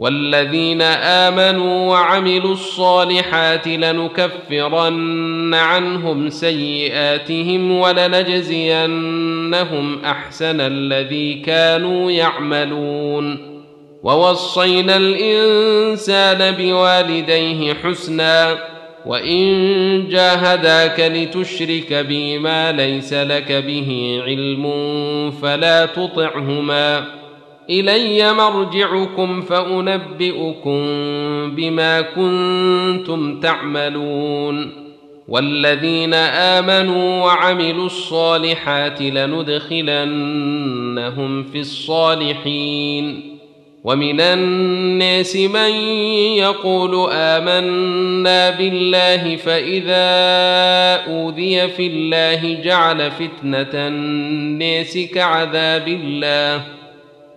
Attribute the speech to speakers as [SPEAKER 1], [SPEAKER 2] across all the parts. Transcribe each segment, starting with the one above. [SPEAKER 1] والذين امنوا وعملوا الصالحات لنكفرن عنهم سيئاتهم ولنجزينهم احسن الذي كانوا يعملون ووصينا الانسان بوالديه حسنا وان جاهداك لتشرك بي ما ليس لك به علم فلا تطعهما الي مرجعكم فانبئكم بما كنتم تعملون والذين امنوا وعملوا الصالحات لندخلنهم في الصالحين ومن الناس من يقول امنا بالله فاذا اوذي في الله جعل فتنه الناس كعذاب الله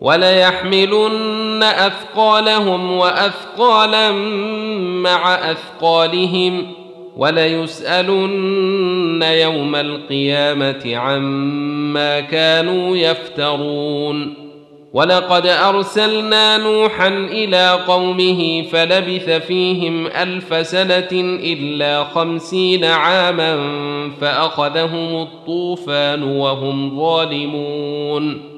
[SPEAKER 1] وليحملن اثقالهم واثقالا مع اثقالهم وليسالن يوم القيامه عما كانوا يفترون ولقد ارسلنا نوحا الى قومه فلبث فيهم الف سنه الا خمسين عاما فاخذهم الطوفان وهم ظالمون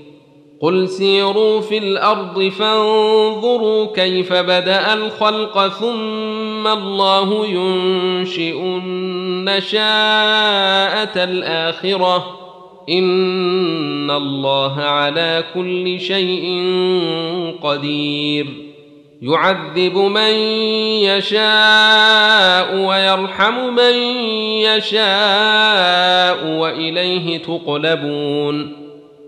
[SPEAKER 1] قل سيروا في الارض فانظروا كيف بدا الخلق ثم الله ينشئ النشاءه الاخره ان الله على كل شيء قدير يعذب من يشاء ويرحم من يشاء واليه تقلبون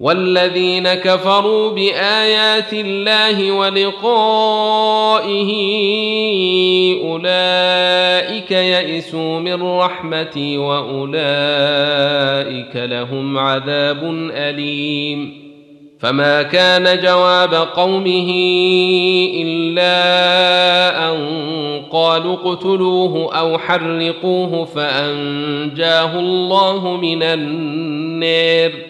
[SPEAKER 1] والذين كفروا بايات الله ولقائه اولئك يئسوا من رحمتي واولئك لهم عذاب اليم فما كان جواب قومه الا ان قالوا اقتلوه او حرقوه فانجاه الله من النار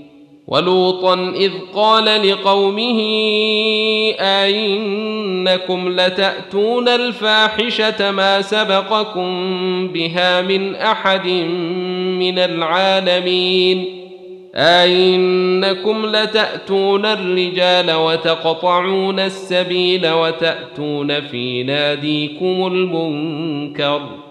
[SPEAKER 1] ولوطا اذ قال لقومه ائنكم لتاتون الفاحشه ما سبقكم بها من احد من العالمين أئنكم لتأتون الرجال وتقطعون السبيل وتأتون في ناديكم المنكر ۖ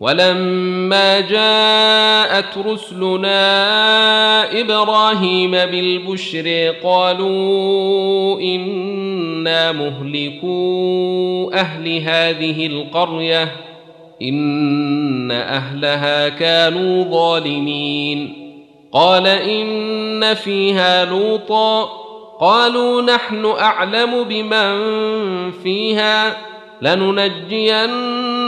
[SPEAKER 1] ولما جاءت رسلنا ابراهيم بالبشر قالوا انا مهلكو اهل هذه القريه ان اهلها كانوا ظالمين قال ان فيها لوطا قالوا نحن اعلم بمن فيها لننجين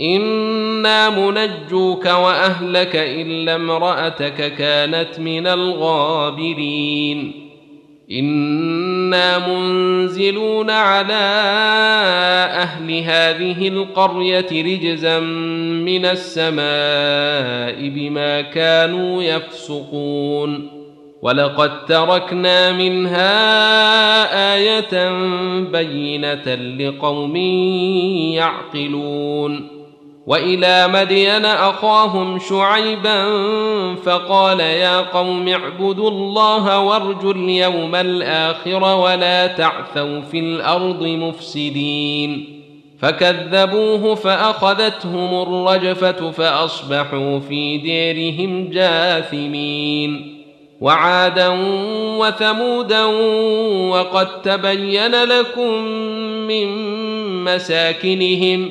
[SPEAKER 1] انا منجوك واهلك الا امراتك كانت من الغابرين انا منزلون على اهل هذه القريه رجزا من السماء بما كانوا يفسقون ولقد تركنا منها ايه بينه لقوم يعقلون والى مدين اخاهم شعيبا فقال يا قوم اعبدوا الله وارجوا اليوم الاخر ولا تعثوا في الارض مفسدين فكذبوه فاخذتهم الرجفه فاصبحوا في ديرهم جاثمين وعادا وثمودا وقد تبين لكم من مساكنهم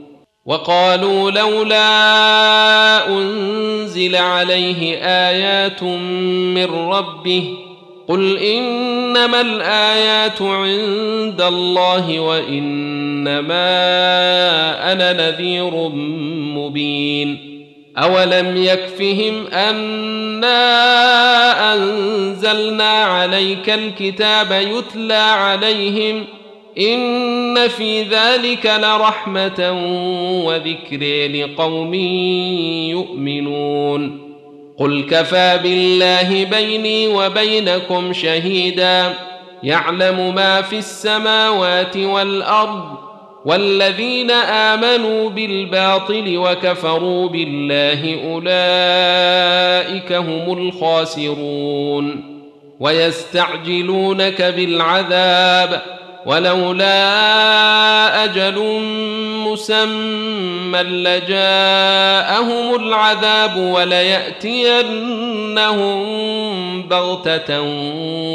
[SPEAKER 1] وقالوا لولا انزل عليه ايات من ربه قل انما الايات عند الله وانما انا نذير مبين اولم يكفهم انا انزلنا عليك الكتاب يتلى عليهم ۖ ان في ذلك لرحمه وذكر لقوم يؤمنون قل كفى بالله بيني وبينكم شهيدا يعلم ما في السماوات والارض والذين امنوا بالباطل وكفروا بالله اولئك هم الخاسرون ويستعجلونك بالعذاب ولولا اجل مسمى لجاءهم العذاب ولياتينهم بغته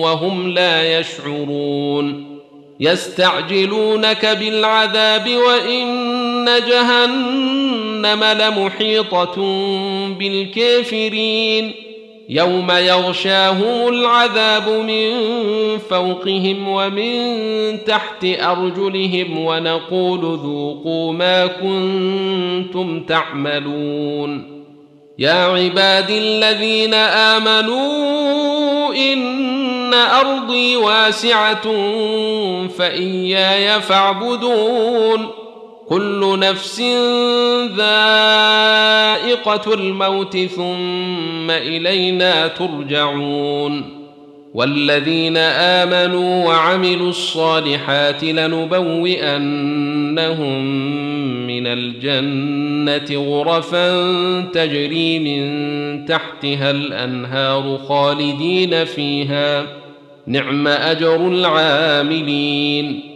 [SPEAKER 1] وهم لا يشعرون يستعجلونك بالعذاب وان جهنم لمحيطه بالكافرين يوم يغشاهم العذاب من فوقهم ومن تحت ارجلهم ونقول ذوقوا ما كنتم تعملون يا عباد الذين امنوا ان ارضي واسعه فاياي فاعبدون كل نفس ذائقة الموت ثم إلينا ترجعون والذين آمنوا وعملوا الصالحات لنبوئنهم من الجنة غرفا تجري من تحتها الأنهار خالدين فيها نعم أجر العاملين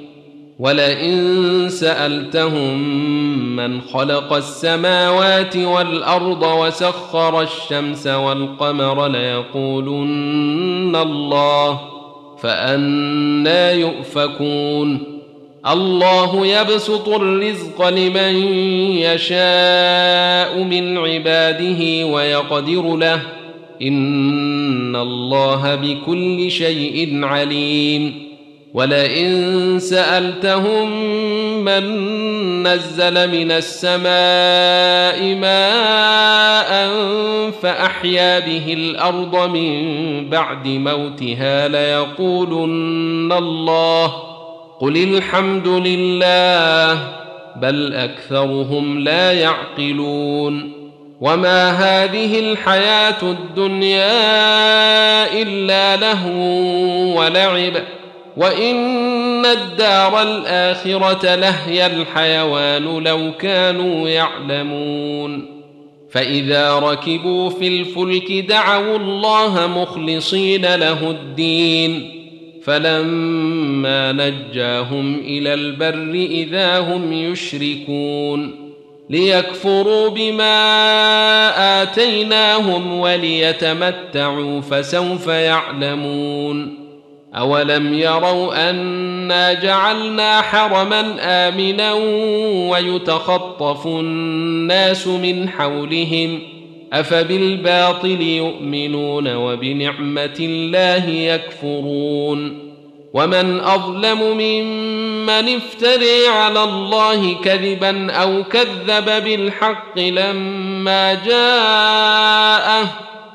[SPEAKER 1] ولئن سالتهم من خلق السماوات والارض وسخر الشمس والقمر ليقولن الله فانا يؤفكون الله يبسط الرزق لمن يشاء من عباده ويقدر له ان الله بكل شيء عليم ولئن سألتهم من نزل من السماء ماء فأحيا به الأرض من بعد موتها ليقولن الله قل الحمد لله بل أكثرهم لا يعقلون وما هذه الحياة الدنيا إلا لهو ولعب ۖ وان الدار الاخره لهي الحيوان لو كانوا يعلمون فاذا ركبوا في الفلك دعوا الله مخلصين له الدين فلما نجاهم الى البر اذا هم يشركون ليكفروا بما اتيناهم وليتمتعوا فسوف يعلمون أولم يروا أنا جعلنا حرما آمنا ويتخطف الناس من حولهم أفبالباطل يؤمنون وبنعمة الله يكفرون ومن أظلم ممن افتري على الله كذبا أو كذب بالحق لما جاءه